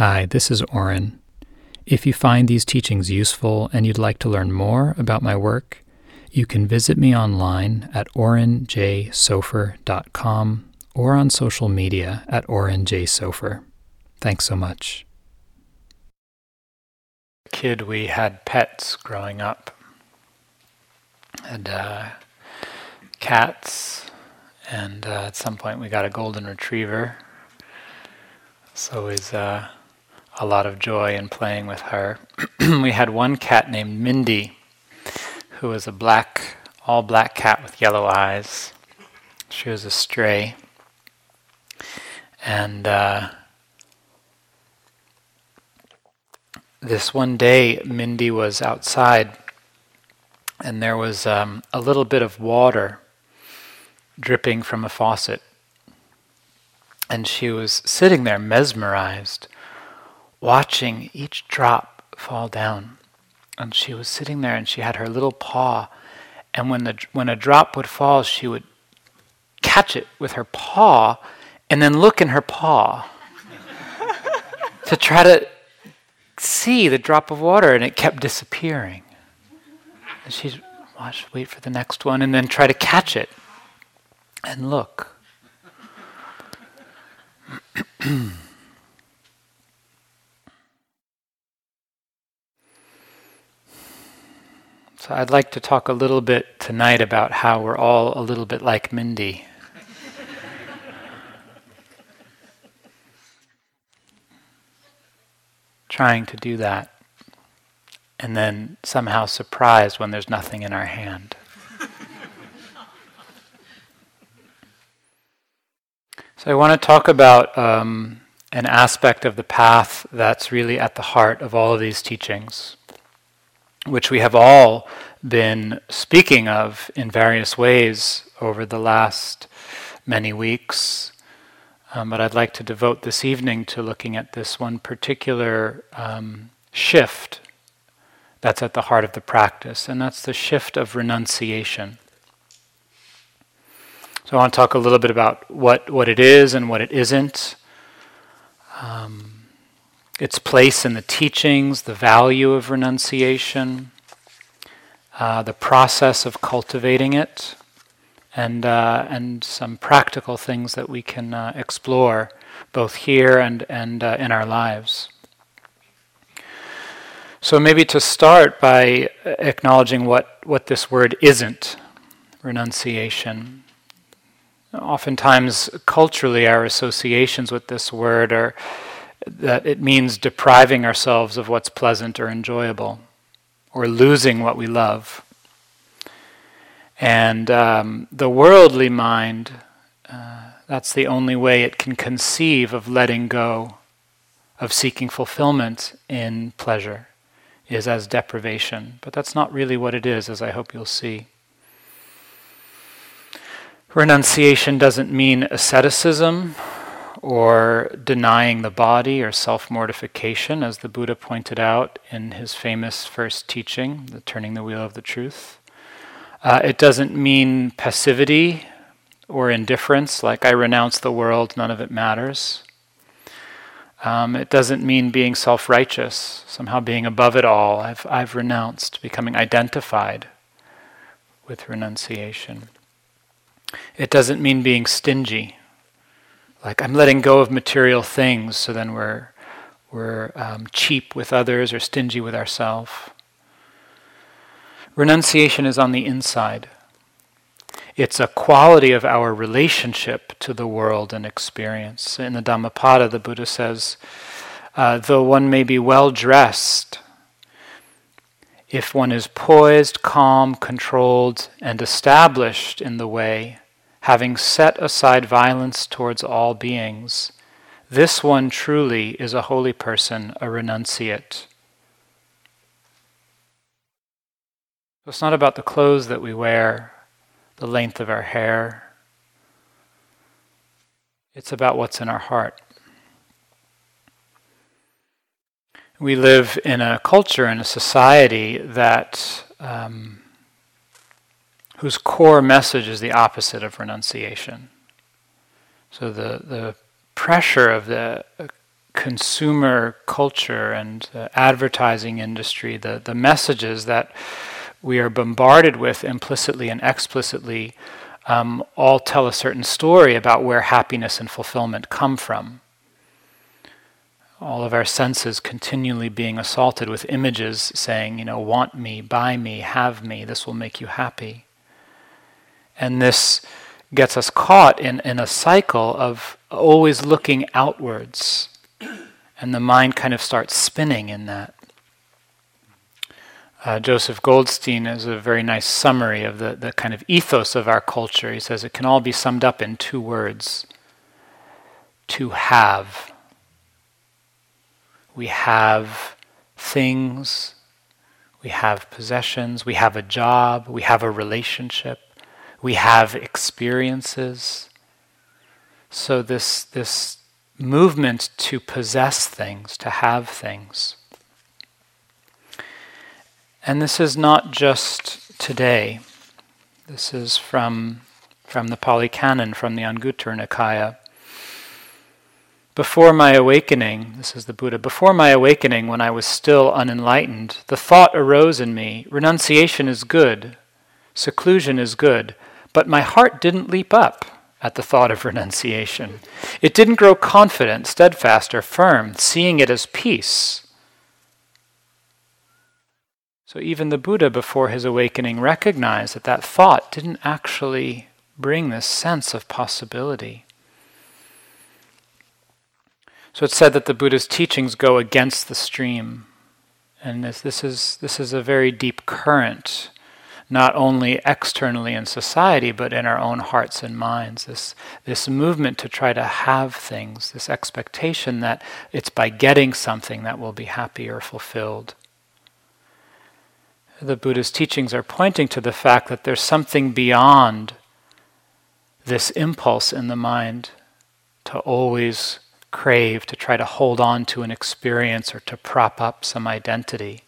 Hi, this is Oren. If you find these teachings useful and you'd like to learn more about my work, you can visit me online at orenjsofer.com or on social media at orenjsofer. Thanks so much. Kid, we had pets growing up. Had uh, cats, and uh, at some point we got a golden retriever. So was uh, a lot of joy in playing with her. we had one cat named Mindy, who was a black, all black cat with yellow eyes. She was a stray. And uh, this one day, Mindy was outside, and there was um, a little bit of water dripping from a faucet. And she was sitting there mesmerized, watching each drop fall down. And she was sitting there and she had her little paw. And when, the, when a drop would fall, she would catch it with her paw and then look in her paw to try to see the drop of water. And it kept disappearing. And she'd watch, wait for the next one, and then try to catch it and look. so, I'd like to talk a little bit tonight about how we're all a little bit like Mindy. Trying to do that, and then somehow surprised when there's nothing in our hand. So I want to talk about um, an aspect of the path that's really at the heart of all of these teachings, which we have all been speaking of in various ways over the last many weeks. Um, but I'd like to devote this evening to looking at this one particular um, shift that's at the heart of the practice, and that's the shift of renunciation. So I want to talk a little bit about what, what it is and what it isn't, um, its place in the teachings, the value of renunciation, uh, the process of cultivating it, and, uh, and some practical things that we can uh, explore both here and, and uh, in our lives. So maybe to start by acknowledging what, what this word isn't, renunciation. Oftentimes, culturally, our associations with this word are that it means depriving ourselves of what's pleasant or enjoyable, or losing what we love. And um, the worldly mind, uh, that's the only way it can conceive of letting go, of seeking fulfillment in pleasure, is as deprivation. But that's not really what it is, as I hope you'll see. Renunciation doesn't mean asceticism or denying the body or self mortification, as the Buddha pointed out in his famous first teaching, the Turning the Wheel of the Truth. Uh, it doesn't mean passivity or indifference, like I renounce the world, none of it matters. Um, it doesn't mean being self righteous, somehow being above it all. I've, I've renounced, becoming identified with renunciation. It doesn't mean being stingy. Like I'm letting go of material things, so then we're we're um, cheap with others or stingy with ourselves. Renunciation is on the inside. It's a quality of our relationship to the world and experience. In the Dhammapada, the Buddha says, uh, though one may be well dressed, if one is poised, calm, controlled, and established in the way, having set aside violence towards all beings, this one truly is a holy person, a renunciate. So It's not about the clothes that we wear, the length of our hair. It's about what's in our heart. We live in a culture and a society that um, whose core message is the opposite of renunciation. So the the pressure of the consumer culture and advertising industry, the, the messages that we are bombarded with implicitly and explicitly um, all tell a certain story about where happiness and fulfillment come from. All of our senses continually being assaulted with images saying, you know, want me, buy me, have me, this will make you happy. And this gets us caught in, in a cycle of always looking outwards. And the mind kind of starts spinning in that. Uh, Joseph Goldstein has a very nice summary of the, the kind of ethos of our culture. He says it can all be summed up in two words to have. We have things, we have possessions, we have a job, we have a relationship, we have experiences. So, this, this movement to possess things, to have things. And this is not just today. This is from, from the Pali Canon, from the Anguttara Nikaya. Before my awakening, this is the Buddha, before my awakening, when I was still unenlightened, the thought arose in me renunciation is good, seclusion is good, but my heart didn't leap up at the thought of renunciation. It didn't grow confident, steadfast, or firm, seeing it as peace. So even the Buddha, before his awakening, recognized that that thought didn't actually bring this sense of possibility. So it's said that the Buddha's teachings go against the stream. And this, this, is, this is a very deep current, not only externally in society, but in our own hearts and minds. This, this movement to try to have things, this expectation that it's by getting something that we'll be happy or fulfilled the Buddha's teachings are pointing to the fact that there's something beyond this impulse in the mind to always crave, to try to hold on to an experience or to prop up some identity.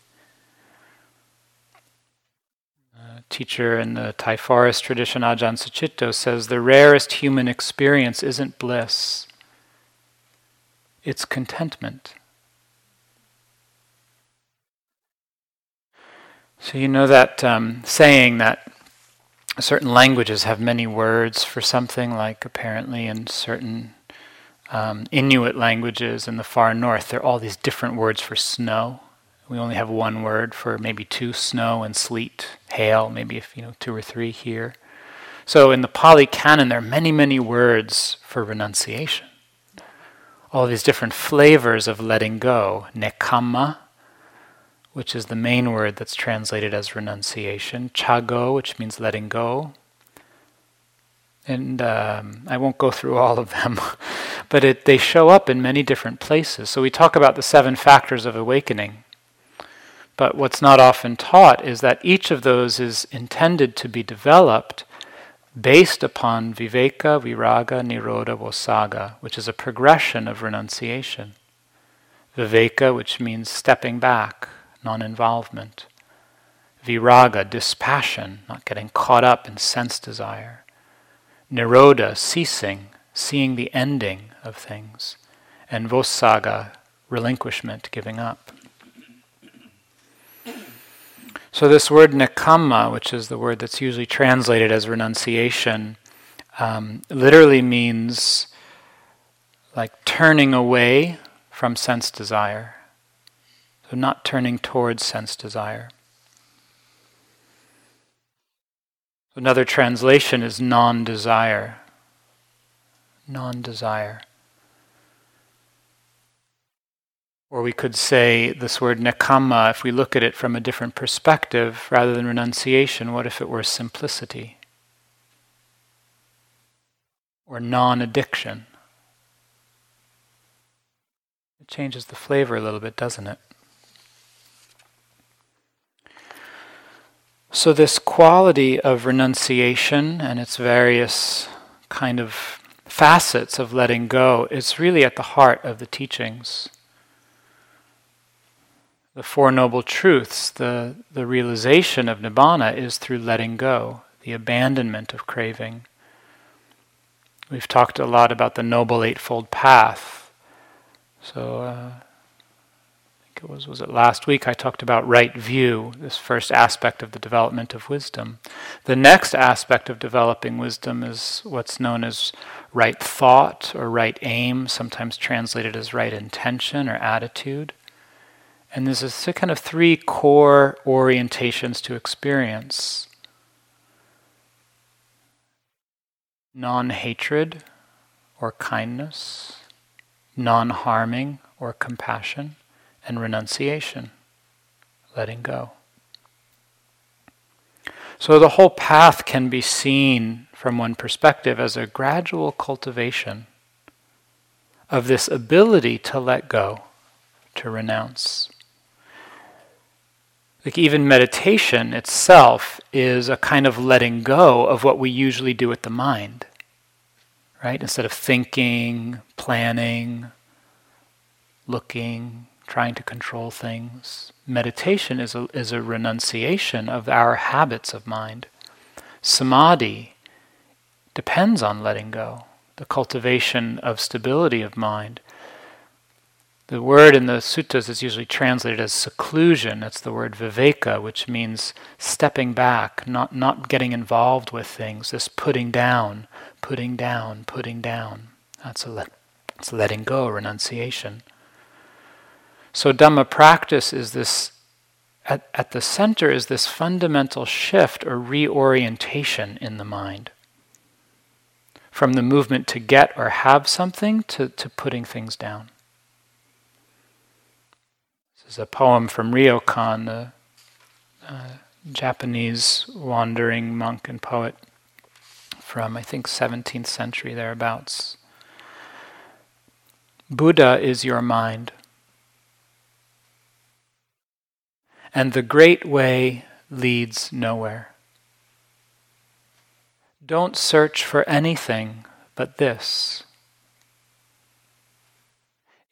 A teacher in the Thai forest tradition, Ajahn Sucitto, says the rarest human experience isn't bliss, it's contentment. So, you know that um, saying that certain languages have many words for something, like apparently in certain um, Inuit languages in the far north, there are all these different words for snow. We only have one word for maybe two snow and sleet, hail, maybe if you know two or three here. So in the Pali Canon, there are many, many words for renunciation. All these different flavors of letting go. Nekkhamma, which is the main word that's translated as renunciation, chago, which means letting go. And um, I won't go through all of them, but it, they show up in many different places. So we talk about the seven factors of awakening. But what's not often taught is that each of those is intended to be developed based upon viveka, viraga, nirodha, vossagga, which is a progression of renunciation. Viveka, which means stepping back, non involvement. Viraga, dispassion, not getting caught up in sense desire. Nirodha, ceasing, seeing the ending of things. And Vossagga, relinquishment, giving up. So, this word nekkhamma, which is the word that's usually translated as renunciation, um, literally means like turning away from sense desire. So, not turning towards sense desire. Another translation is non desire. Non desire. Or we could say this word nekkhamma, if we look at it from a different perspective, rather than renunciation, what if it were simplicity? Or non addiction? It changes the flavor a little bit, doesn't it? So, this quality of renunciation and its various kind of facets of letting go is really at the heart of the teachings. The Four Noble Truths, the, the realization of Nibbana is through letting go, the abandonment of craving. We've talked a lot about the Noble Eightfold Path. So, uh, I think it was, was it last week I talked about right view, this first aspect of the development of wisdom. The next aspect of developing wisdom is what's known as right thought or right aim, sometimes translated as right intention or attitude. And there's a kind of three core orientations to experience non hatred or kindness, non harming or compassion, and renunciation, letting go. So the whole path can be seen from one perspective as a gradual cultivation of this ability to let go, to renounce. Like even meditation itself is a kind of letting go of what we usually do with the mind. Right? Instead of thinking, planning, looking, trying to control things, meditation is a, is a renunciation of our habits of mind. Samadhi depends on letting go, the cultivation of stability of mind. The word in the suttas is usually translated as seclusion. That's the word viveka, which means stepping back, not, not getting involved with things, this putting down, putting down, putting down. That's a let, letting go, renunciation. So Dhamma practice is this, at, at the center is this fundamental shift or reorientation in the mind. From the movement to get or have something to, to putting things down is a poem from Ryokan, the uh, Japanese wandering monk and poet from, I think, 17th century thereabouts. Buddha is your mind. And the great way leads nowhere. Don't search for anything but this.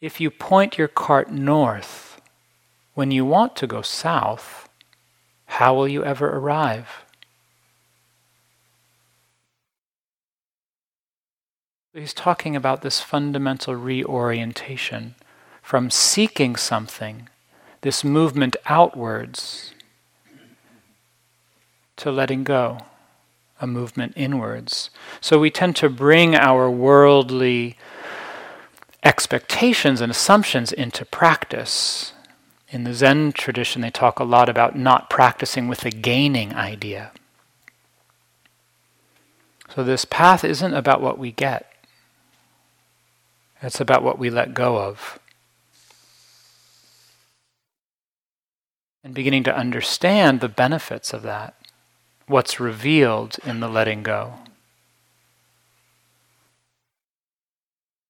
If you point your cart north, when you want to go south, how will you ever arrive? He's talking about this fundamental reorientation from seeking something, this movement outwards, to letting go, a movement inwards. So we tend to bring our worldly expectations and assumptions into practice in the Zen tradition, they talk a lot about not practicing with a gaining idea. So, this path isn't about what we get, it's about what we let go of. And beginning to understand the benefits of that, what's revealed in the letting go.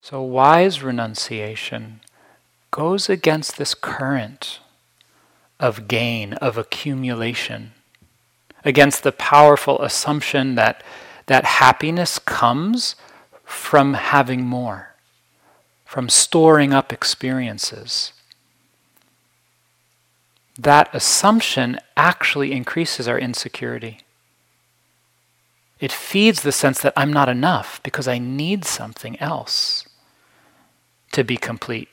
So, wise renunciation goes against this current of gain, of accumulation, against the powerful assumption that, that happiness comes from having more, from storing up experiences. That assumption actually increases our insecurity. It feeds the sense that I'm not enough because I need something else to be complete.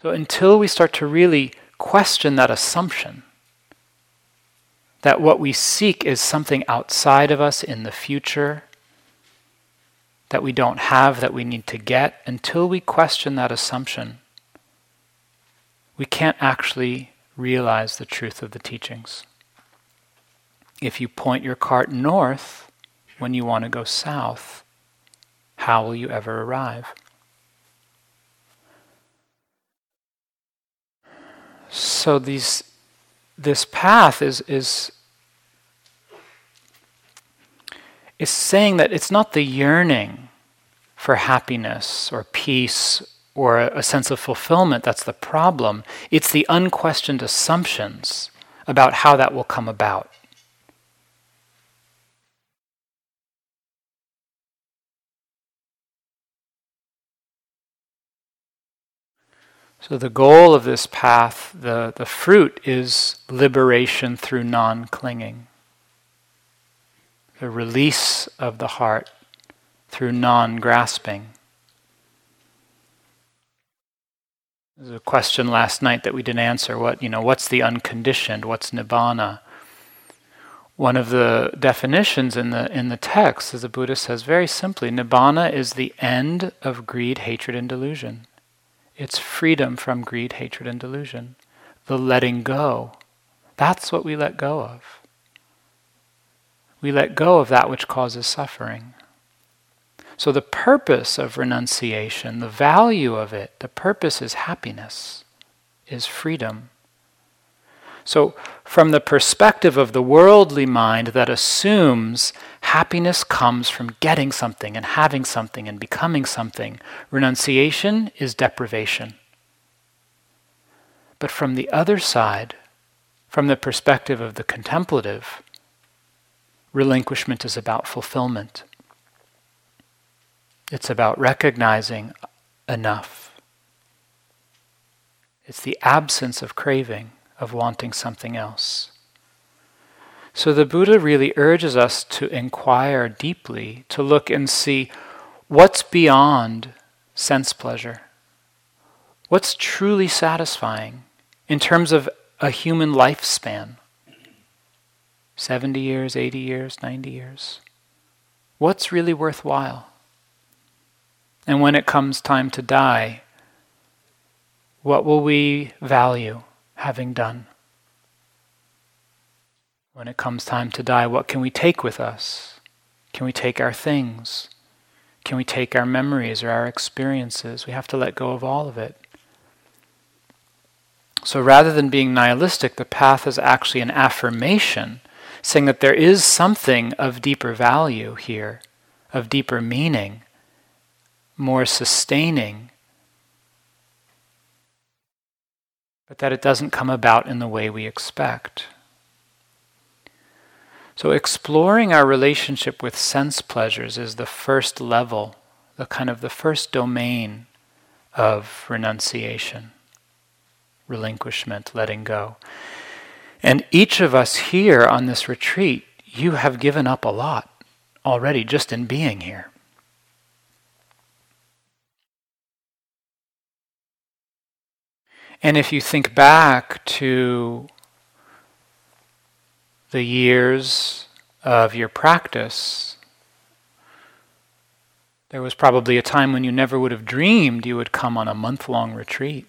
So until we start to really question that assumption, that what we seek is something outside of us in the future, that we don't have, that we need to get, until we question that assumption, we can't actually realize the truth of the teachings. If you point your cart north when you want to go south, how will you ever arrive? So these, this path is, is, is saying that it's not the yearning for happiness or peace or a sense of fulfillment that's the problem. It's the unquestioned assumptions about how that will come about. So, the goal of this path, the, the fruit, is liberation through non clinging, the release of the heart through non grasping. There's a question last night that we didn't answer. What you know? What's the unconditioned? What's nibbana? One of the definitions in the in the text, as the Buddha says very simply, nibbana is the end of greed, hatred, and delusion. It's freedom from greed, hatred, and delusion. The letting go. That's what we let go of. We let go of that which causes suffering. So, the purpose of renunciation, the value of it, the purpose is happiness, is freedom. So, from the perspective of the worldly mind that assumes happiness comes from getting something and having something and becoming something, renunciation is deprivation. But from the other side, from the perspective of the contemplative, relinquishment is about fulfillment. It's about recognizing enough. It's the absence of craving, of wanting something else. So the Buddha really urges us to inquire deeply, to look and see what's beyond sense pleasure. What's truly satisfying in terms of a human lifespan? 70 years, 80 years, 90 years. What's really worthwhile? And when it comes time to die, what will we value having done? When it comes time to die, what can we take with us? Can we take our things? Can we take our memories or our experiences? We have to let go of all of it. So rather than being nihilistic, the path is actually an affirmation, saying that there is something of deeper value here, of deeper meaning, more sustaining, but that it doesn't come about in the way we expect. So, exploring our relationship with sense pleasures is the first level, the kind of the first domain of renunciation, relinquishment, letting go. And each of us here on this retreat, you have given up a lot already just in being here. And if you think back to the years of your practice, there was probably a time when you never would have dreamed you would come on a month long retreat.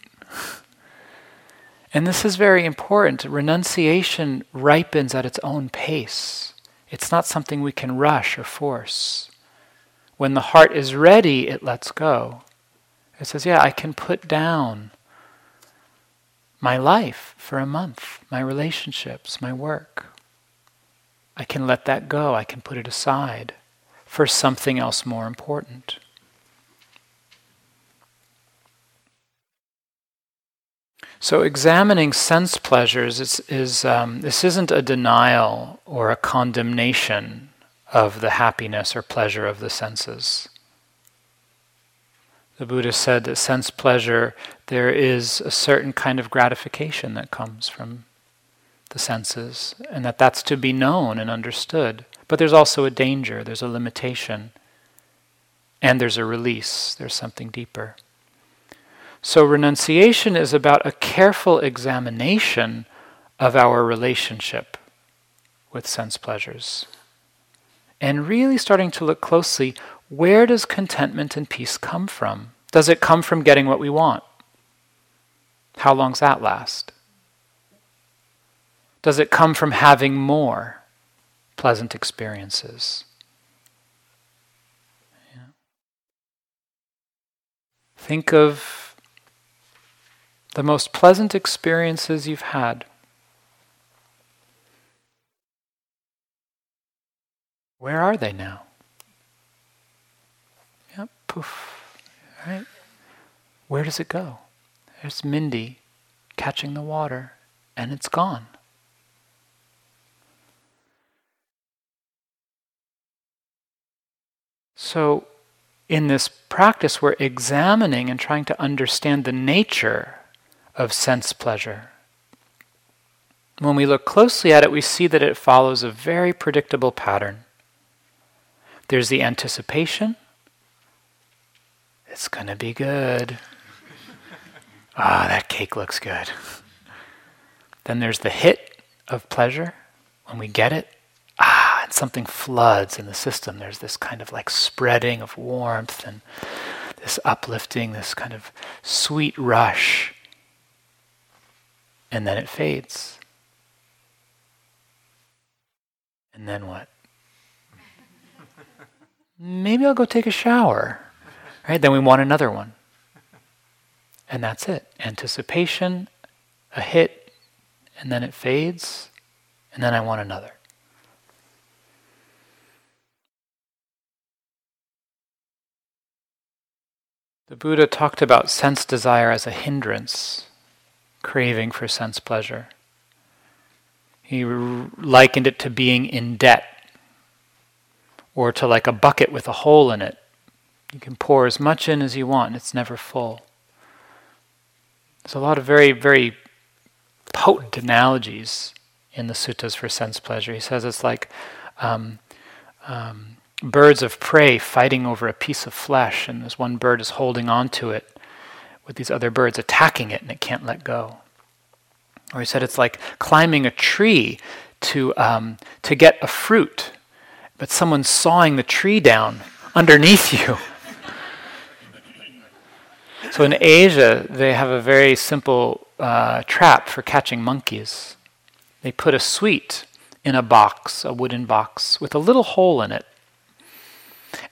and this is very important. Renunciation ripens at its own pace, it's not something we can rush or force. When the heart is ready, it lets go. It says, Yeah, I can put down my life for a month, my relationships, my work. I can let that go, I can put it aside for something else more important. So, examining sense pleasures is, is um, this isn't a denial or a condemnation of the happiness or pleasure of the senses. The Buddha said that sense pleasure, there is a certain kind of gratification that comes from the senses, and that that's to be known and understood. But there's also a danger, there's a limitation, and there's a release, there's something deeper. So, renunciation is about a careful examination of our relationship with sense pleasures. And really starting to look closely where does contentment and peace come from? Does it come from getting what we want? How long's that last? Does it come from having more pleasant experiences? Yeah. Think of the most pleasant experiences you've had. Where are they now? Poof, right? Where does it go? There's Mindy catching the water, and it's gone. So, in this practice, we're examining and trying to understand the nature of sense pleasure. When we look closely at it, we see that it follows a very predictable pattern. There's the anticipation, it's going to be good. ah, that cake looks good. Then there's the hit of pleasure when we get it. Ah, and something floods in the system. There's this kind of like spreading of warmth and this uplifting, this kind of sweet rush. And then it fades. And then what? Maybe I'll go take a shower. Right? Then we want another one. And that's it. Anticipation, a hit, and then it fades, and then I want another. The Buddha talked about sense desire as a hindrance, craving for sense pleasure. He likened it to being in debt, or to like a bucket with a hole in it. You can pour as much in as you want, it's never full. There's a lot of very, very potent analogies in the suttas for sense pleasure. He says it's like um, um, birds of prey fighting over a piece of flesh, and this one bird is holding on to it with these other birds attacking it, and it can't let go. Or he said it's like climbing a tree to um, to get a fruit, but someone's sawing the tree down underneath you. So in Asia, they have a very simple uh, trap for catching monkeys. They put a sweet in a box, a wooden box, with a little hole in it.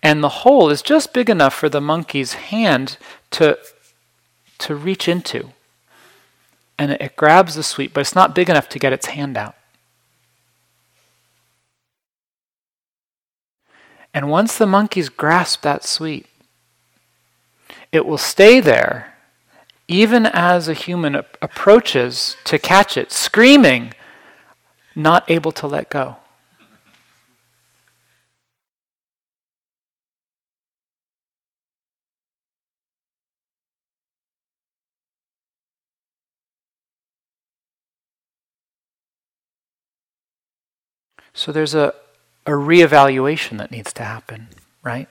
And the hole is just big enough for the monkey's hand to, to reach into. And it, it grabs the sweet, but it's not big enough to get its hand out. And once the monkeys grasp that sweet, it will stay there even as a human approaches to catch it, screaming, not able to let go. So there's a, a reevaluation that needs to happen, right?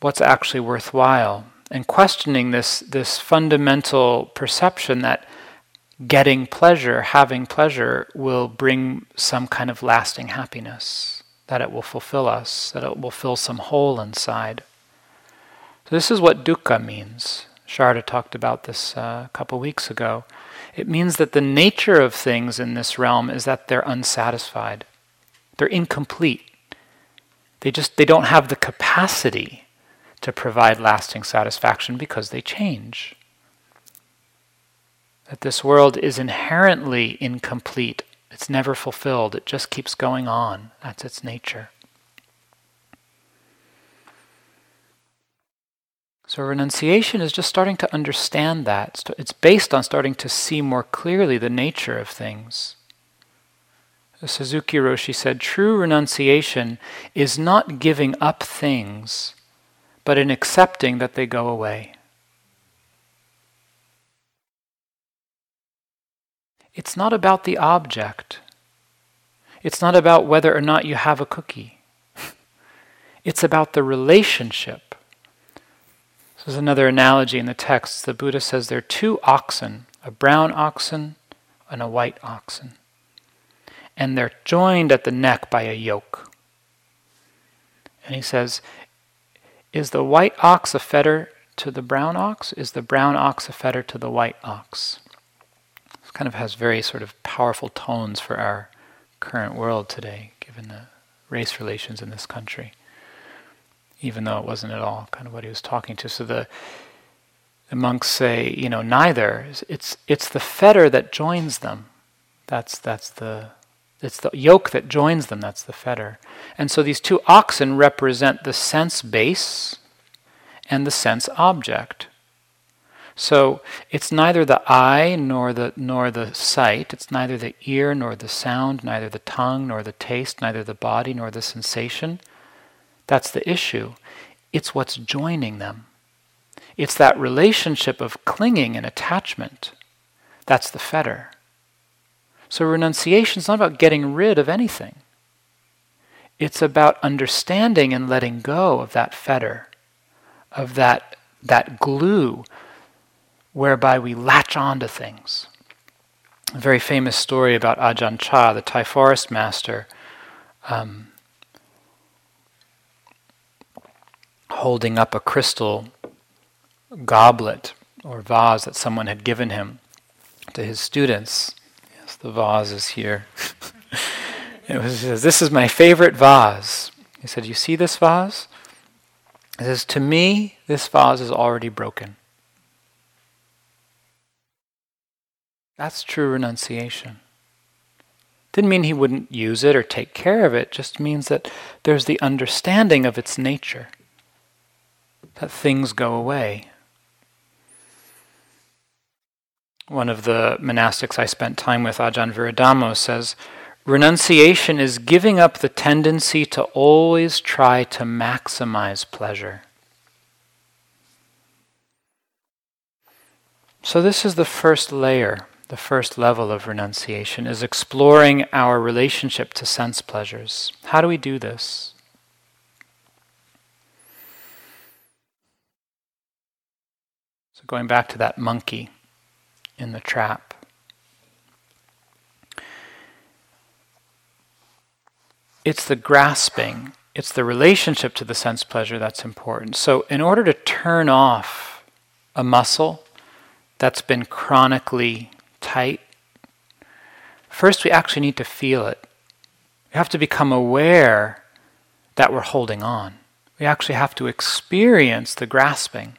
What's actually worthwhile? And questioning this, this fundamental perception that getting pleasure, having pleasure, will bring some kind of lasting happiness, that it will fulfill us, that it will fill some hole inside. So, this is what dukkha means. Sharda talked about this uh, a couple weeks ago. It means that the nature of things in this realm is that they're unsatisfied. They're incomplete. They just they don't have the capacity to provide lasting satisfaction because they change. That this world is inherently incomplete. It's never fulfilled. It just keeps going on. That's its nature. So, renunciation is just starting to understand that. It's based on starting to see more clearly the nature of things. Suzuki Roshi said, True renunciation is not giving up things, but in accepting that they go away. It's not about the object. It's not about whether or not you have a cookie. it's about the relationship. This is another analogy in the text. The Buddha says there are two oxen a brown oxen and a white oxen and they're joined at the neck by a yoke. And he says, Is the white ox a fetter to the brown ox? Is the brown ox a fetter to the white ox? This kind of has very sort of powerful tones for our current world today, given the race relations in this country, even though it wasn't at all kind of what he was talking to. So the the monks say, you know, neither. It's it's the fetter that joins them. That's that's the it's the yoke that joins them, that's the fetter. And so these two oxen represent the sense base and the sense object. So it's neither the eye nor the nor the sight, it's neither the ear nor the sound, neither the tongue nor the taste, neither the body nor the sensation. That's the issue. It's what's joining them. It's that relationship of clinging and attachment. That's the fetter. So renunciation is not about getting rid of anything. It's about understanding and letting go of that fetter, of that, that glue whereby we latch on to things. A very famous story about Ajahn Chah, the Thai forest master, um, holding up a crystal goblet or vase that someone had given him to his students. The vase is here. it was, This is my favorite vase. He said, You see this vase? He says, To me, this vase is already broken. That's true renunciation. Didn't mean he wouldn't use it or take care of it, just means that there's the understanding of its nature, that things go away. One of the monastics I spent time with, Ajahn Viradhammo, says, Renunciation is giving up the tendency to always try to maximize pleasure. So, this is the first layer, the first level of renunciation, is exploring our relationship to sense pleasures. How do we do this? So, going back to that monkey in the trap. It's the grasping, it's the relationship to the sense pleasure that's important. So, in order to turn off a muscle that's been chronically tight, first we actually need to feel it. We have to become aware that we're holding on. We actually have to experience the grasping.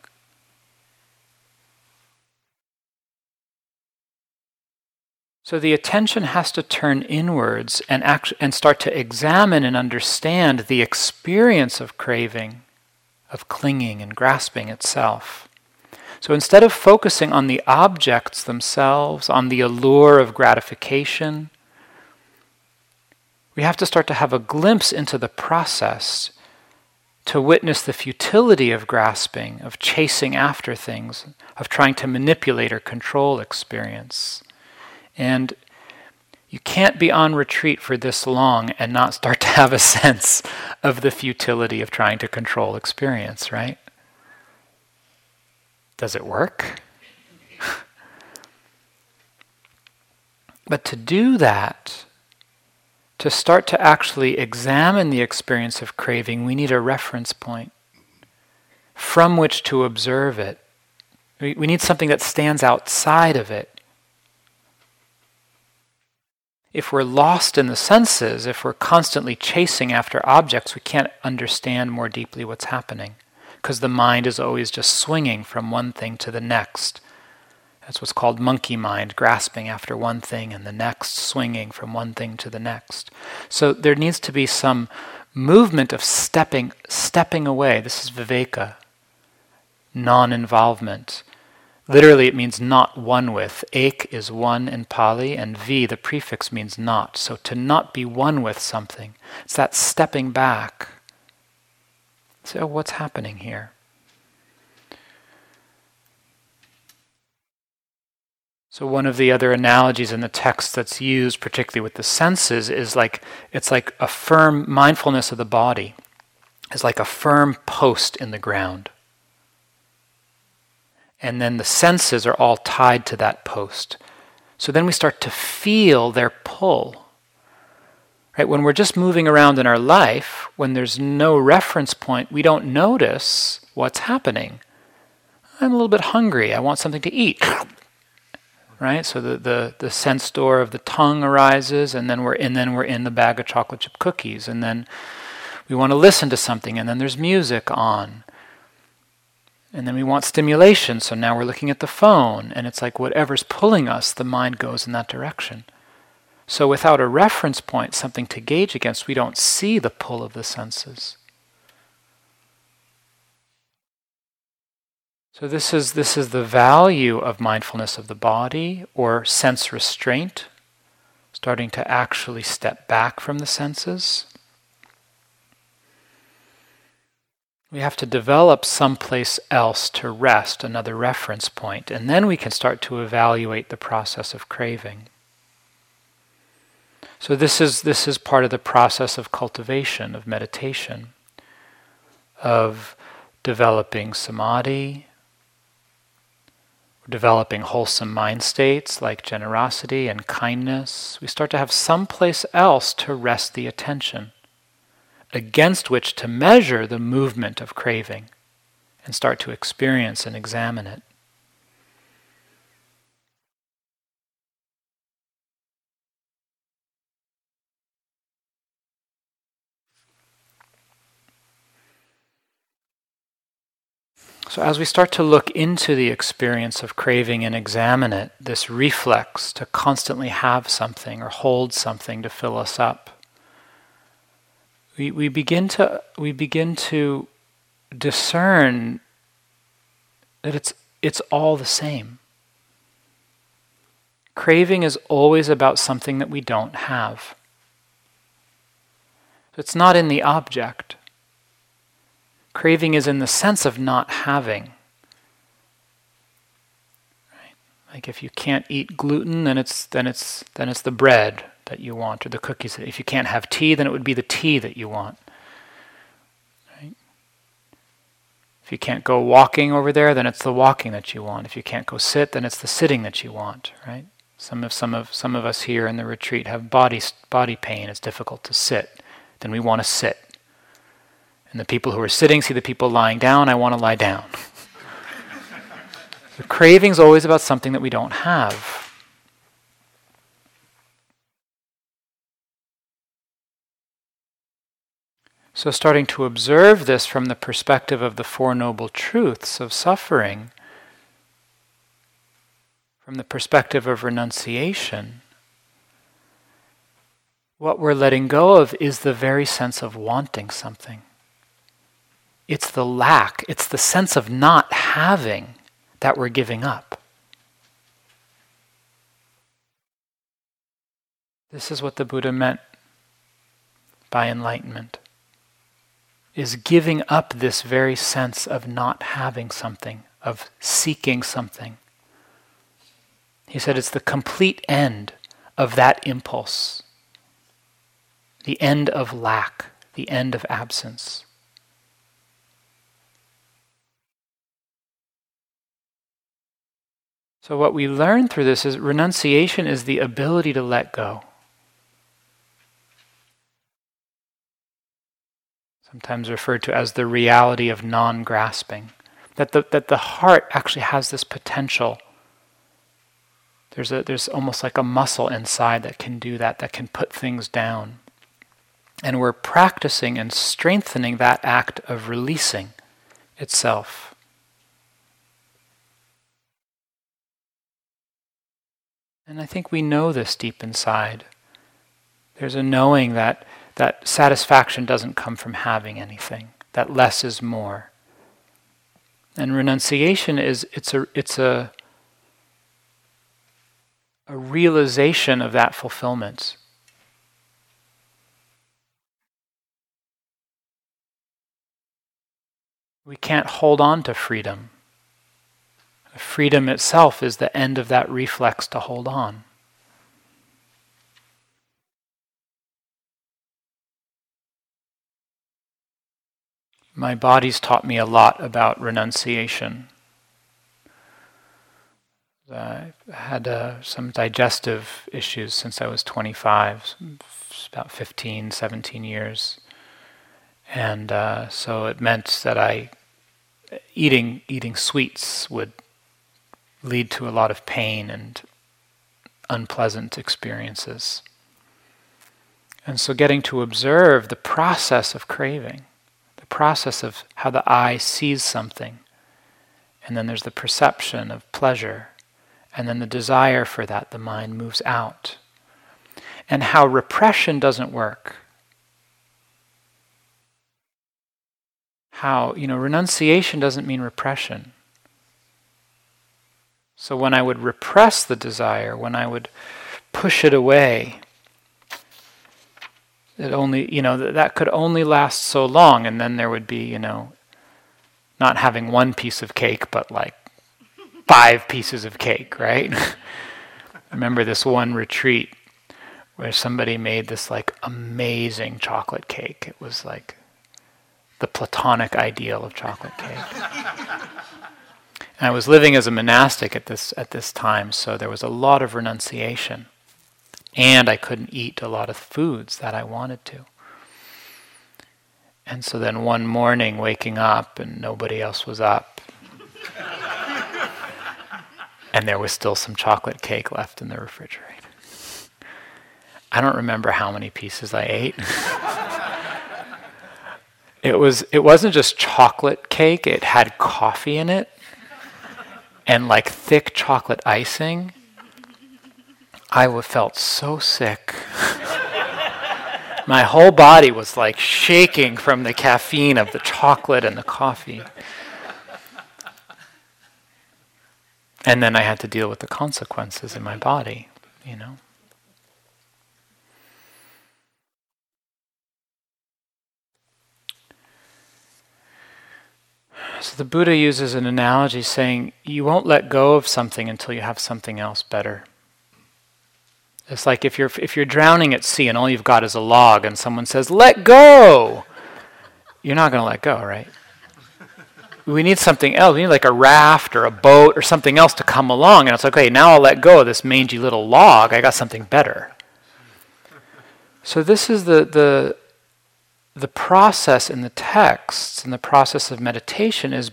So the attention has to turn inwards and, act- and start to examine and understand the experience of craving, of clinging and grasping itself. So instead of focusing on the objects themselves, on the allure of gratification, we have to start to have a glimpse into the process to witness the futility of grasping, of chasing after things, of trying to manipulate or control experience. And you can't be on retreat for this long and not start to have a sense of the futility of trying to control experience, right? Does it work? but to do that, to start to actually examine the experience of craving, we need a reference point from which to observe it. We, we need something that stands outside of it if we're lost in the senses, if we're constantly chasing after objects, we can't understand more deeply what's happening because the mind is always just swinging from one thing to the next. That's what's called monkey mind, grasping after one thing and the next, swinging from one thing to the next. So there needs to be some movement of stepping, stepping away. This is viveka, non-involvement. Literally, it means not one with. Ek is one in Pali, and vi, the prefix, means not. So to not be one with something, it's that stepping back. So, what's happening here? So one of the other analogies in the text that's used, particularly with the senses, is like it's like a firm mindfulness of the body is like a firm post in the ground and then the senses are all tied to that post. So then we start to feel their pull. Right? When we're just moving around in our life, when there's no reference point, we don't notice what's happening. I'm a little bit hungry. I want something to eat. Right? So the, the, the sense door of the tongue arises, and then we're and then we're in the bag of chocolate chip cookies, and then we want to listen to something, and then there's music on. And then we want stimulation, so now we're looking at the phone, and it's like whatever's pulling us, the mind goes in that direction. So without a reference point, something to gauge against, we don't see the pull of the senses. So this is this is the value of mindfulness of the body or sense restraint, starting to actually step back from the senses. We have to develop someplace else to rest, another reference point, and then we can start to evaluate the process of craving. So this is this is part of the process of cultivation, of meditation, of developing samadhi, developing wholesome mind states like generosity and kindness, we start to have some place else to rest the attention, against which to measure the movement of craving and start to experience and examine it. So, as we start to look into the experience of craving and examine it, this reflex to constantly have something or hold something to fill us up, we, we, begin, to, we begin to discern that it's, it's all the same. Craving is always about something that we don't have. It's not in the object. Craving is in the sense of not having. Right? Like if you can't eat gluten, then it's then it's then it's the bread that you want or the cookies. If you can't have tea, then it would be the tea that you want. Right? If you can't go walking over there, then it's the walking that you want. If you can't go sit, then it's the sitting that you want, right? Some of some of some of us here in the retreat have body body pain. It's difficult to sit. Then we want to sit. And the people who are sitting see the people lying down, I want to lie down. the craving is always about something that we don't have. So, starting to observe this from the perspective of the Four Noble Truths of suffering, from the perspective of renunciation, what we're letting go of is the very sense of wanting something. It's the lack, it's the sense of not having that we're giving up. This is what the Buddha meant by enlightenment is giving up this very sense of not having something, of seeking something. He said it's the complete end of that impulse, the end of lack, the end of absence. So, what we learn through this is renunciation is the ability to let go. Sometimes referred to as the reality of non grasping. That the, that the heart actually has this potential. There's, a, there's almost like a muscle inside that can do that, that can put things down. And we're practicing and strengthening that act of releasing itself. And I think we know this deep inside. There's a knowing that, that satisfaction doesn't come from having anything, that less is more. And renunciation is it's a it's a a realization of that fulfillment. We can't hold on to freedom. Freedom itself is the end of that reflex to hold on. My body's taught me a lot about renunciation. I had uh, some digestive issues since I was 25, about 15, 17 years. And uh, so it meant that I, eating, eating sweets would lead to a lot of pain and unpleasant experiences. And so, getting to observe the process of craving, process of how the eye sees something, and then there's the perception of pleasure, and then the desire for that, the mind moves out. And how repression doesn't work. How, you know, renunciation doesn't mean repression. So when I would repress the desire, when I would push it away, it only, you know, that could only last so long, and then there would be, you know, not having one piece of cake, but like five pieces of cake, right? I remember this one retreat where somebody made this like amazing chocolate cake. It was like the platonic ideal of chocolate cake. And I was living as a monastic at this at this time, so there was a lot of renunciation. And I couldn't eat a lot of foods that I wanted to. And so then one morning waking up and nobody else was up. and there was still some chocolate cake left in the refrigerator. I don't remember how many pieces I ate. it was it wasn't just chocolate cake, it had coffee in it and like thick chocolate icing. I felt so sick. My whole body was like shaking from the caffeine of the chocolate and the coffee. And then I had to deal with the consequences in my body, you know. So the Buddha uses an analogy saying, you won't let go of something until you have something else better. It's like if you're, if you're drowning at sea and all you've got is a log and someone says, let go, you're not going to let go, right? We need something else. We need like a raft or a boat or something else to come along. And it's like, okay, now I'll let go of this mangy little log. I got something better. So this is the, the, the process in the texts and the process of meditation is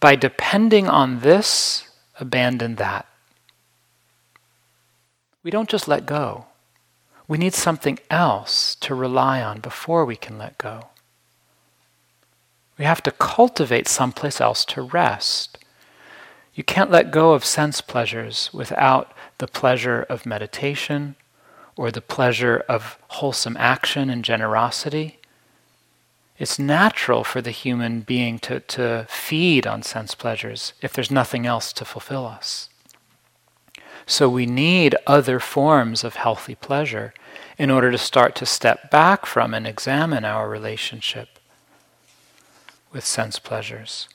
by depending on this, abandon that. We don't just let go. We need something else to rely on before we can let go. We have to cultivate someplace else to rest. You can't let go of sense pleasures without the pleasure of meditation or the pleasure of wholesome action and generosity. It's natural for the human being to, to feed on sense pleasures if there's nothing else to fulfill us. So we need other forms of healthy pleasure in order to start to step back from and examine our relationship with sense pleasures.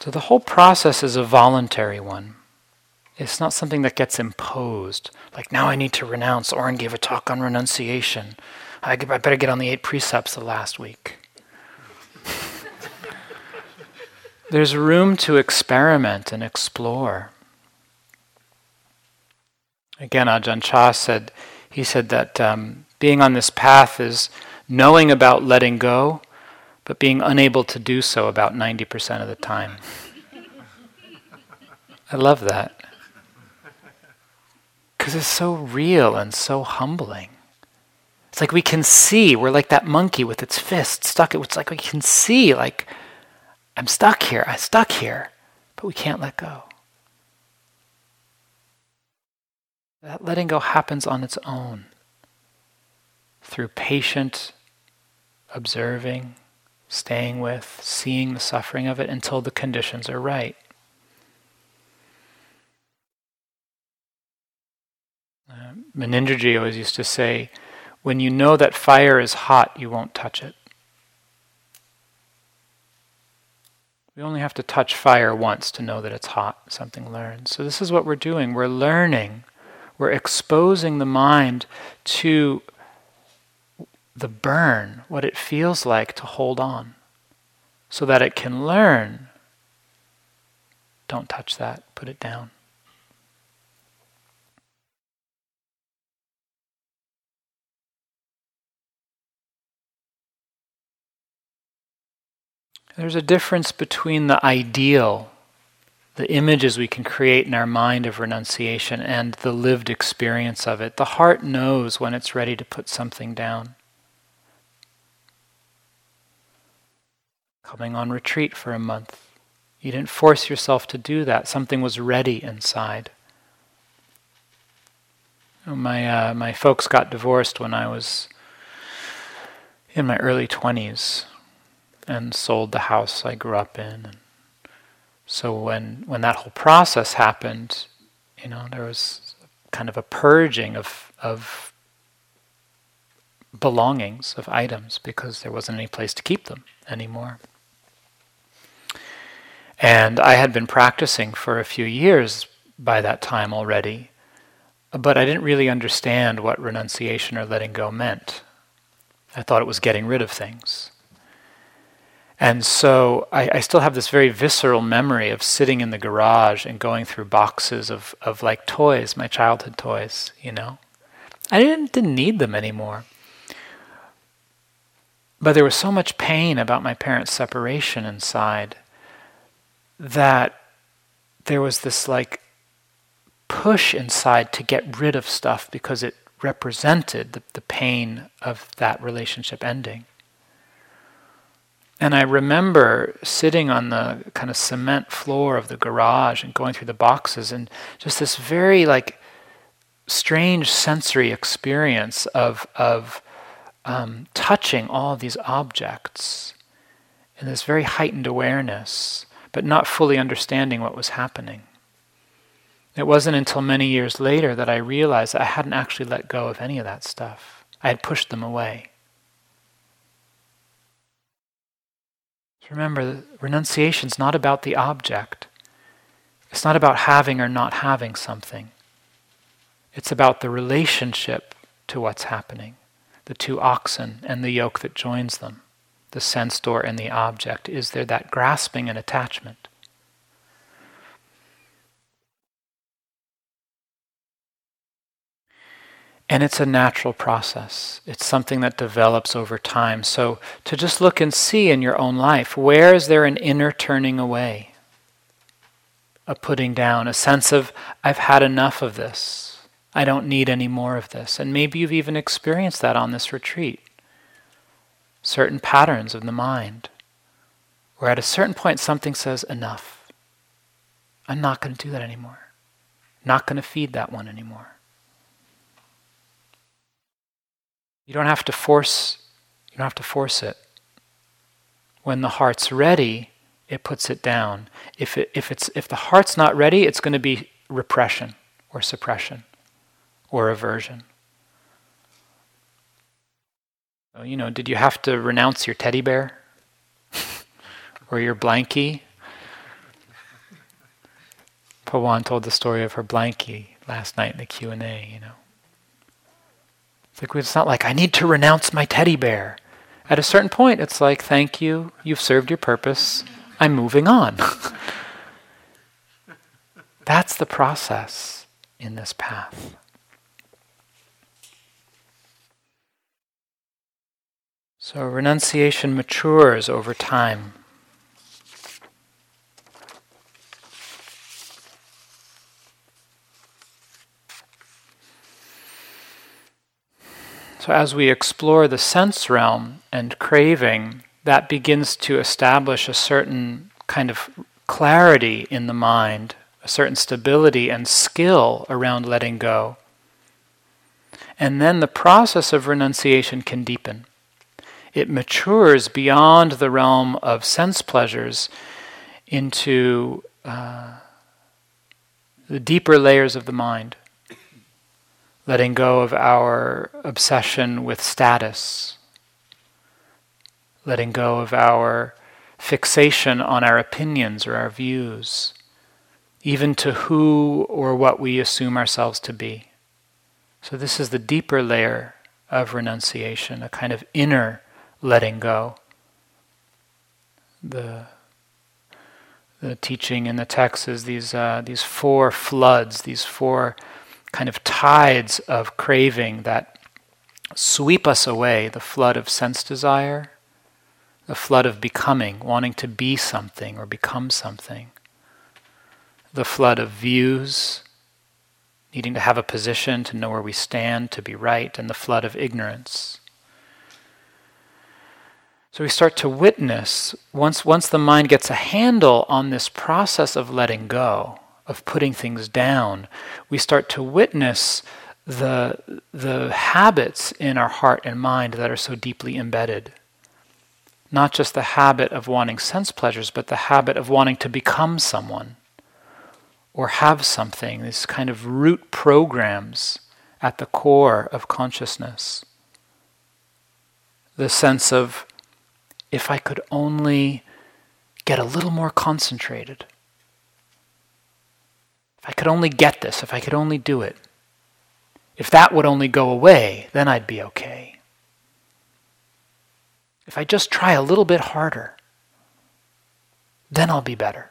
So the whole process is a voluntary one. It's not something that gets imposed. Like, now I need to renounce. Oren gave a talk on renunciation. I, better get on the eight precepts the last week. There's room to experiment and explore. Again, Ajahn Chah said, he said that um, being on this path is knowing about letting go, but being unable to do so about 90% of the time. I love that because it's so real and so humbling. It's like we can see, we're like that monkey with its fist stuck. It's like we can see, like, I'm stuck here, I'm stuck here, but we can't let go. That letting go happens on its own through patient observing, staying with, seeing the suffering of it until the conditions are right. Uh, Munindraji always used to say, when you know that fire is hot, you won't touch it. We only have to touch fire once to know that it's hot, something learned. So, this is what we're doing. We're learning, we're exposing the mind to the burn, what it feels like to hold on, so that it can learn. Don't touch that, put it down. There's a difference between the ideal, the images we can create in our mind of renunciation, and the lived experience of it. The heart knows when it's ready to put something down. Coming on retreat for a month, you didn't force yourself to do that. Something was ready inside. My, uh, my folks got divorced when I was in my early 20s and sold the house I grew up in. And so when when that whole process happened, you know, there was kind of a purging of of belongings of items because there wasn't any place to keep them anymore. And I had been practicing for a few years by that time already, but I didn't really understand what renunciation or letting go meant. I thought it was getting rid of things. And so I, I, still have this very visceral memory of sitting in the garage and going through boxes of, of like toys, my childhood toys, you know. I didn't, didn't need them anymore. But there was so much pain about my parents' separation inside that there was this like push inside to get rid of stuff because it represented the, the pain of that relationship ending. And I remember sitting on the kind of cement floor of the garage and going through the boxes and just this very like strange sensory experience of of um, touching all these objects in this very heightened awareness, but not fully understanding what was happening. It wasn't until many years later that I realized I hadn't actually let go of any of that stuff. I had pushed them away. Remember, renunciation is not about the object. It's not about having or not having something. It's about the relationship to what's happening, the two oxen and the yoke that joins them, the sense door and the object. Is there that grasping and attachment? And it's a natural process. It's something that develops over time. So to just look and see in your own life, where is there an inner turning away? A putting down, a sense of, I've had enough of this. I don't need any more of this. And maybe you've even experienced that on this retreat. Certain patterns of the mind, where at a certain point something says, enough. I'm not going to do that anymore. Not going to feed that one anymore. You don't have to force you don't have to force it. When the heart's ready, it puts it down. If it, if it's if the heart's not ready, it's going to be repression or suppression or aversion. You know, did you have to renounce your teddy bear or your blankie? Pawan told the story of her blankie last night in the Q and A. You know, it's not like I need to renounce my teddy bear. At a certain point, it's like, thank you, you've served your purpose, I'm moving on. That's the process in this path. So renunciation matures over time. So, as we explore the sense realm and craving, that begins to establish a certain kind of clarity in the mind, a certain stability and skill around letting go. And then the process of renunciation can deepen. It matures beyond the realm of sense pleasures into uh, the deeper layers of the mind letting go of our obsession with status, letting go of our fixation on our opinions or our views, even to who or what we assume ourselves to be. So, this is the deeper layer of renunciation, a kind of inner letting go. The the teaching in the text is these uh, these four floods, these four kind of tides of craving that sweep us away the flood of sense desire, the flood of becoming, wanting to be something or become something, the flood of views, needing to have a position, to know where we stand, to be right, and the flood of ignorance. So we start to witness, once, once the mind gets a handle on this process of letting go, of putting things down, we start to witness the, the habits in our heart and mind that are so deeply embedded. Not just the habit of wanting sense pleasures, but the habit of wanting to become someone or have something, these kind of root programs at the core of consciousness. The sense of, if I could only get a little more concentrated, I could only get this, if I could only do it, if that would only go away, then I'd be okay. If I just try a little bit harder, Then I'll be better.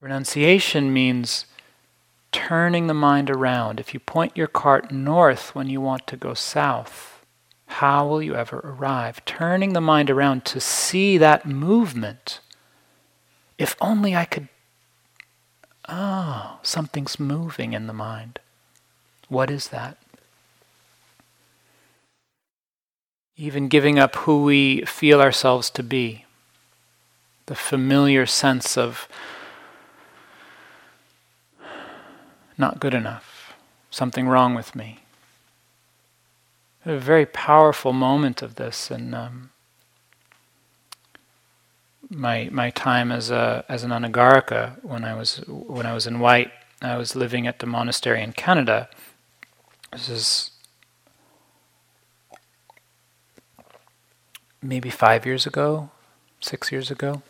Renunciation means turning the mind around. If you point your cart north when you want to go south, how will you ever arrive? Turning the mind around to see that movement. If only I could. Oh, something's moving in the mind. What is that? Even giving up who we feel ourselves to be. The familiar sense of not good enough, something wrong with me. A very powerful moment of this in um, my my time as a as an anagarika when I was when I was in White. I was living at the monastery in Canada. This is maybe five years ago, six years ago.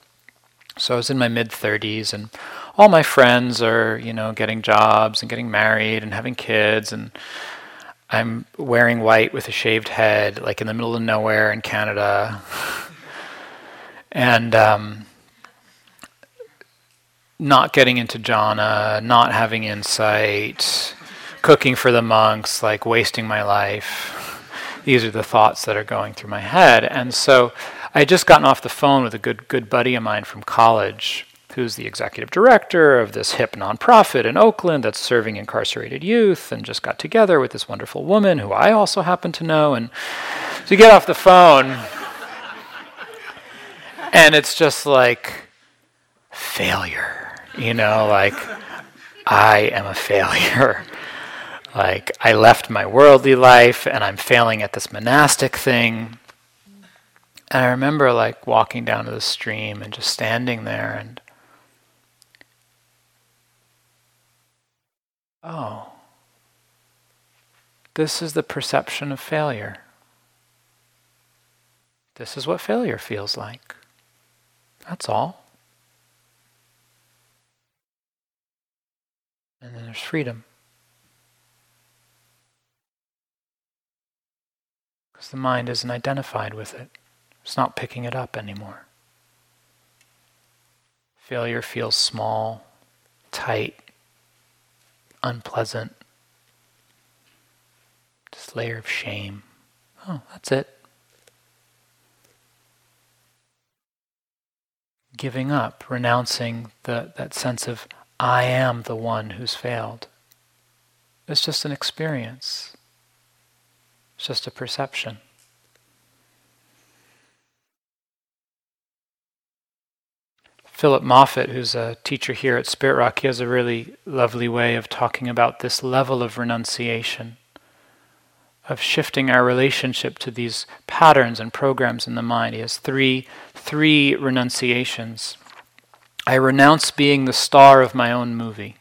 So I was in my mid 30s, and all my friends are, you know, getting jobs and getting married and having kids, and I'm wearing white with a shaved head, like in the middle of nowhere in Canada, and um, not getting into jhana, not having insight, cooking for the monks, like wasting my life. These are the thoughts that are going through my head, and so I had just gotten off the phone with a good good buddy of mine from college, who's the executive director of this hip nonprofit in Oakland that's serving incarcerated youth, and just got together with this wonderful woman who I also happen to know. And so you get off the phone, and it's just like failure, you know, like I am a failure. like I left my worldly life and I'm failing at this monastic thing. And I remember like walking down to the stream and just standing there and oh, this is the perception of failure. This is what failure feels like. That's all. And then there's freedom. Because the mind isn't identified with it. It's not picking it up anymore. Failure feels small, tight, unpleasant. This layer of shame. Oh, that's it. Giving up, renouncing the, that sense of, I am the one who's failed. It's just an experience, it's just a perception. Philip Moffitt, who's a teacher here at Spirit Rock, he has a really lovely way of talking about this level of renunciation, of shifting our relationship to these patterns and programs in the mind. He has three, three renunciations. I renounce being the star of my own movie.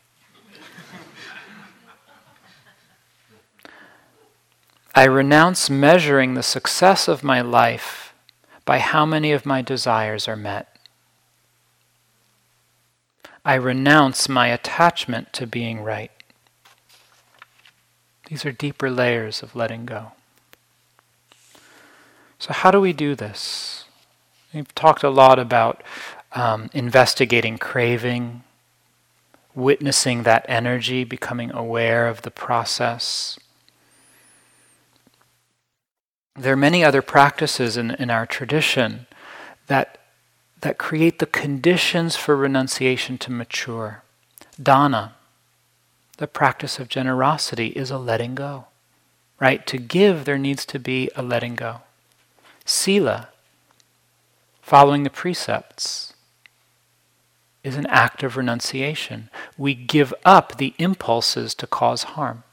I renounce measuring the success of my life by how many of my desires are met. I renounce my attachment to being right. These are deeper layers of letting go. So, how do we do this? We've talked a lot about um, investigating craving, witnessing that energy, becoming aware of the process. There are many other practices in, in our tradition that that create the conditions for renunciation to mature. Dana, the practice of generosity, is a letting go. Right? To give, there needs to be a letting go. Sila, following the precepts, is an act of renunciation. We give up the impulses to cause harm.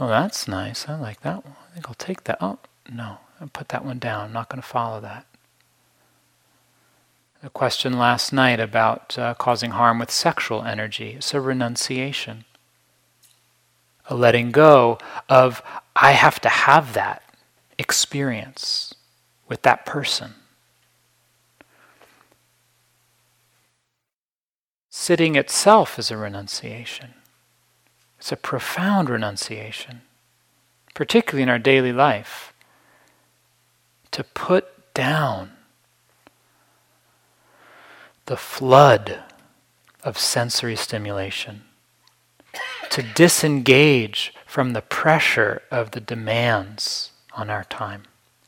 Oh, that's nice. I like that one. I think I'll take that. Oh, no, I'll put that one down. I'm not going to follow that a question last night about uh, causing harm with sexual energy. It's a renunciation, a letting go of, I have to have that experience with that person. Sitting itself is a renunciation. It's a profound renunciation. particularly in our daily life, to put down the flood of sensory stimulation, to disengage from the pressure of the demands on our time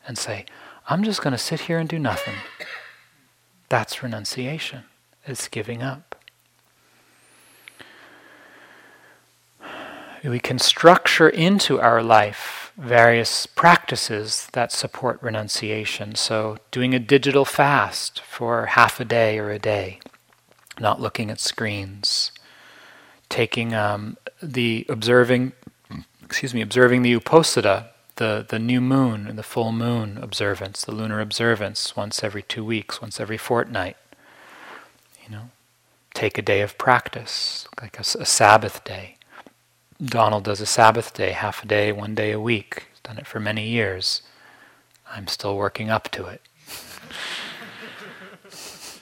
and say, I'm just going to sit here and do nothing. That's renunciation. It's giving up. We can structure into our life various practices that support renunciation. So, doing a digital fast for half a day or a day, not looking at screens, taking um, the observing, excuse me, observing the uposatha, the, the new moon and the full moon observance, the lunar observance, once every two weeks, once every fortnight. You know, take a day of practice, like a, a Sabbath day. Donald does a Sabbath day, half a day, one day a week. He's done it for many years. I'm still working up to it.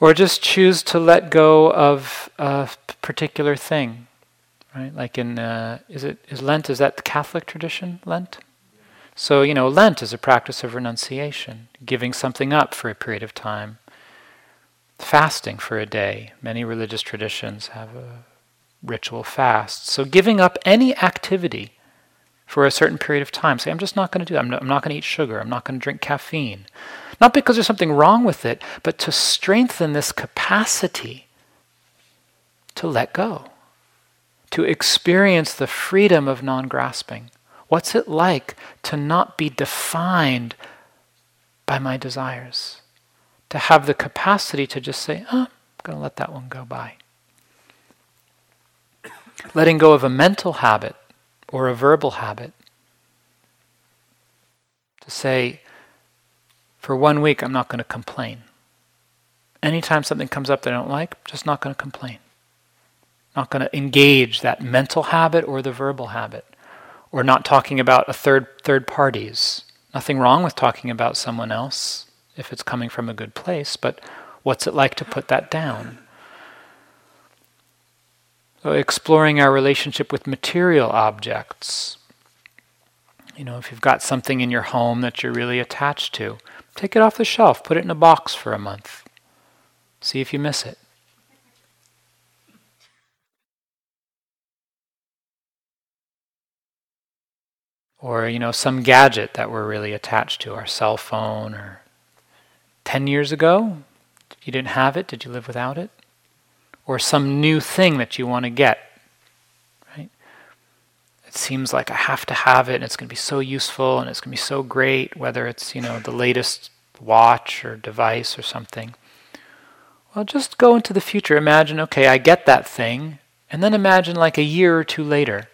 or just choose to let go of a particular thing right? Like in uh, is it is Lent? Is that the Catholic tradition? Lent. So you know, Lent is a practice of renunciation, giving something up for a period of time. Fasting for a day. Many religious traditions have a ritual fast. So giving up any activity for a certain period of time. Say, I'm just not going to do that. I'm not, not going to eat sugar. I'm not going to drink caffeine. Not because there's something wrong with it, but to strengthen this capacity to let go to experience the freedom of non grasping. What's it like to not be defined by my desires? To have the capacity to just say, oh, I'm going to let that one go by. Letting go of a mental habit or a verbal habit. To say, for one week, I'm not going to complain. Anytime something comes up that I don't like, just not going to complain not going to engage that mental habit or the verbal habit. Or not talking about a third third parties. Nothing wrong with talking about someone else if it's coming from a good place, but what's it like to put that down? Exploring our relationship with material objects. You know, if you've got something in your home that you're really attached to, take it off the shelf, put it in a box for a month. See if you miss it. or you know some gadget that we're really attached to our cell phone or 10 years ago you didn't have it did you live without it or some new thing that you want to get right it seems like i have to have it and it's going to be so useful and it's going to be so great whether it's you know the latest watch or device or something well just go into the future imagine okay i get that thing and then imagine like a year or two later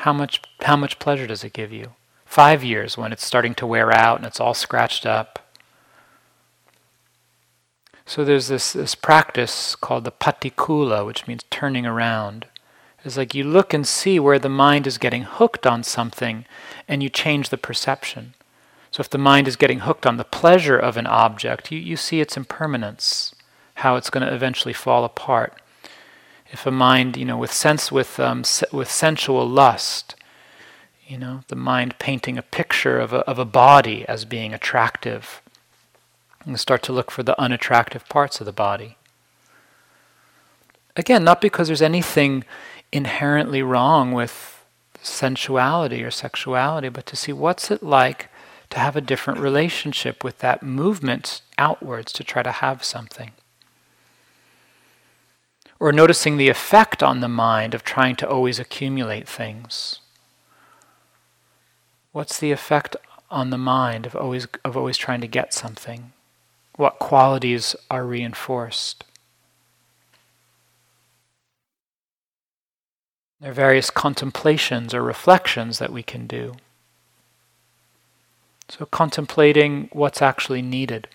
how much, how much pleasure does it give you? Five years when it's starting to wear out and it's all scratched up. So there's this, this practice called the patikula, which means turning around. It's like you look and see where the mind is getting hooked on something and you change the perception. So if the mind is getting hooked on the pleasure of an object, you, you see its impermanence, how it's going to eventually fall apart if a mind, you know, with sense, with um, se- with sensual lust, you know, the mind painting a picture of a, of a body as being attractive, and start to look for the unattractive parts of the body. Again, not because there's anything inherently wrong with sensuality or sexuality, but to see what's it like to have a different relationship with that movement outwards to try to have something or noticing the effect on the mind of trying to always accumulate things. What's the effect on the mind of always, of always trying to get something? What qualities are reinforced? There are various contemplations or reflections that we can do. So, contemplating what's actually needed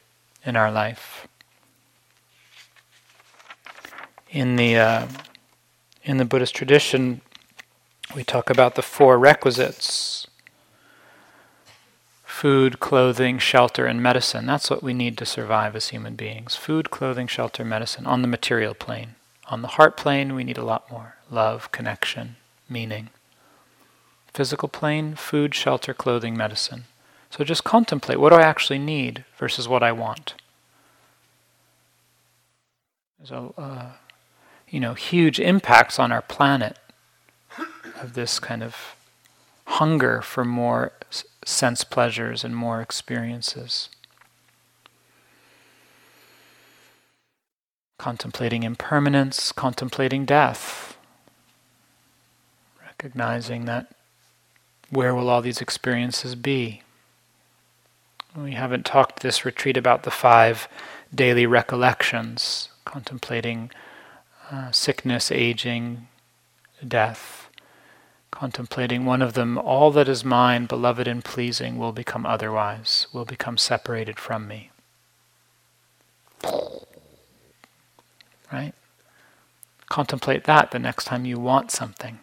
in our life in the uh, in the Buddhist tradition, we talk about the four requisites: food, clothing, shelter, and medicine. That's what we need to survive as human beings: food, clothing, shelter, medicine. On the material plane, on the heart plane, we need a lot more: love, connection, meaning. physical plane, food, shelter, clothing, medicine. So just contemplate what do I actually need versus what I want. There's a, uh, you know, huge impacts on our planet of this kind of hunger for more sense pleasures and more experiences. Contemplating impermanence, contemplating death, recognizing that where will all these experiences be? We haven't talked this retreat about the five daily recollections, contemplating uh, sickness, aging, death, contemplating one of them, all that is mine, beloved and pleasing, will become otherwise, will become separated from me. Right? Contemplate that the next time you want something.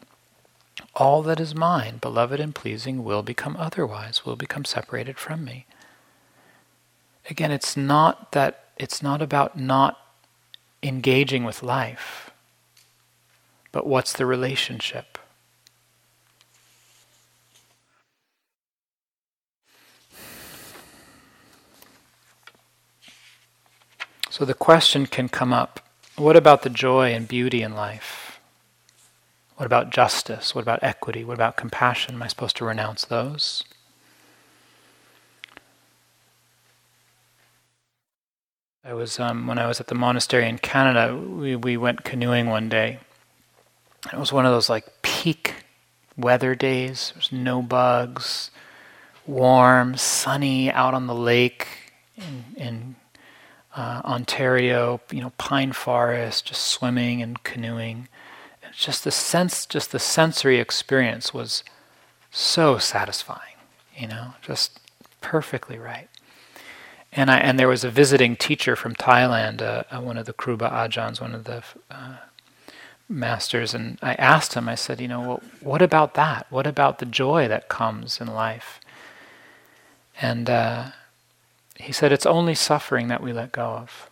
All that is mine, beloved and pleasing, will become otherwise, will become separated from me. Again, it's not that it's not about not engaging with life, but what's the relationship? So the question can come up what about the joy and beauty in life? What about justice? What about equity? What about compassion? Am I supposed to renounce those? I was um, when I was at the monastery in Canada. We we went canoeing one day. It was one of those like peak weather days. There's no bugs, warm, sunny, out on the lake in, in uh, Ontario. You know, pine forest, just swimming and canoeing. Just the sense, just the sensory experience was so satisfying. You know, just perfectly right. And I and there was a visiting teacher from Thailand, uh, uh, one of the Kruba Ajahns, one of the uh, masters, and I asked him. I said, you know, well, what about that? What about the joy that comes in life? And uh, he said, it's only suffering that we let go of,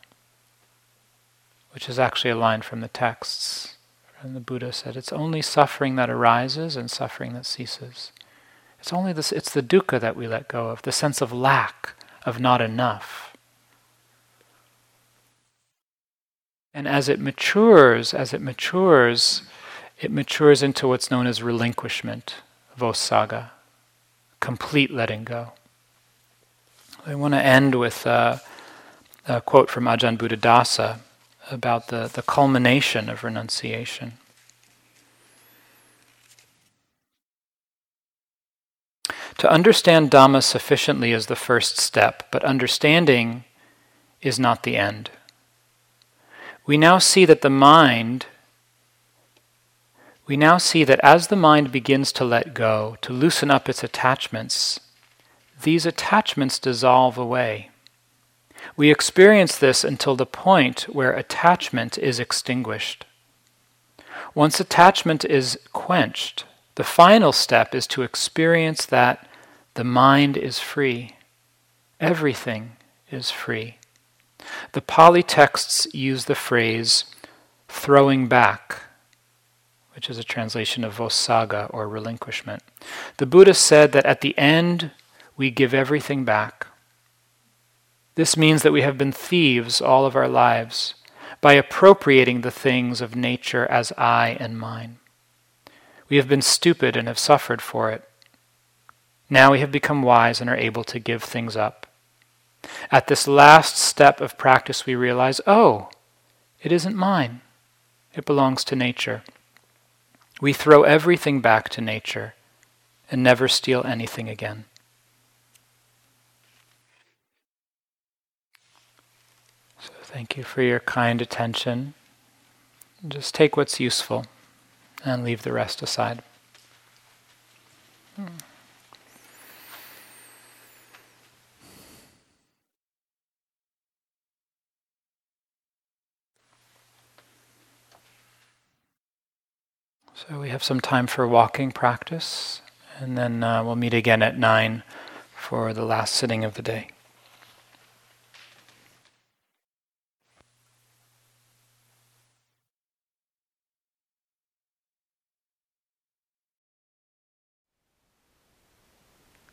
which is actually a line from the texts. And the Buddha said, it's only suffering that arises and suffering that ceases. It's only this. It's the dukkha that we let go of, the sense of lack of not enough. And as it matures, as it matures, it matures into what's known as relinquishment, vossagga, complete letting go. I want to end with uh, a quote from Ajahn Buddhadasa about the, the culmination of renunciation. To understand Dhamma sufficiently is the first step, but understanding is not the end. We now see that the mind, we now see that as the mind begins to let go, to loosen up its attachments, these attachments dissolve away. We experience this until the point where attachment is extinguished. Once attachment is quenched, the final step is to experience that the mind is free. Everything is free. The Pali texts use the phrase throwing back, which is a translation of vossagga or relinquishment. The Buddha said that at the end we give everything back. This means that we have been thieves all of our lives by appropriating the things of nature as I and mine. We have been stupid and have suffered for it. Now we have become wise and are able to give things up. At this last step of practice, we realize oh, it isn't mine, it belongs to nature. We throw everything back to nature and never steal anything again. So, thank you for your kind attention. Just take what's useful and leave the rest aside. So we have some time for walking practice, and then uh, we'll meet again at 9 for the last sitting of the day.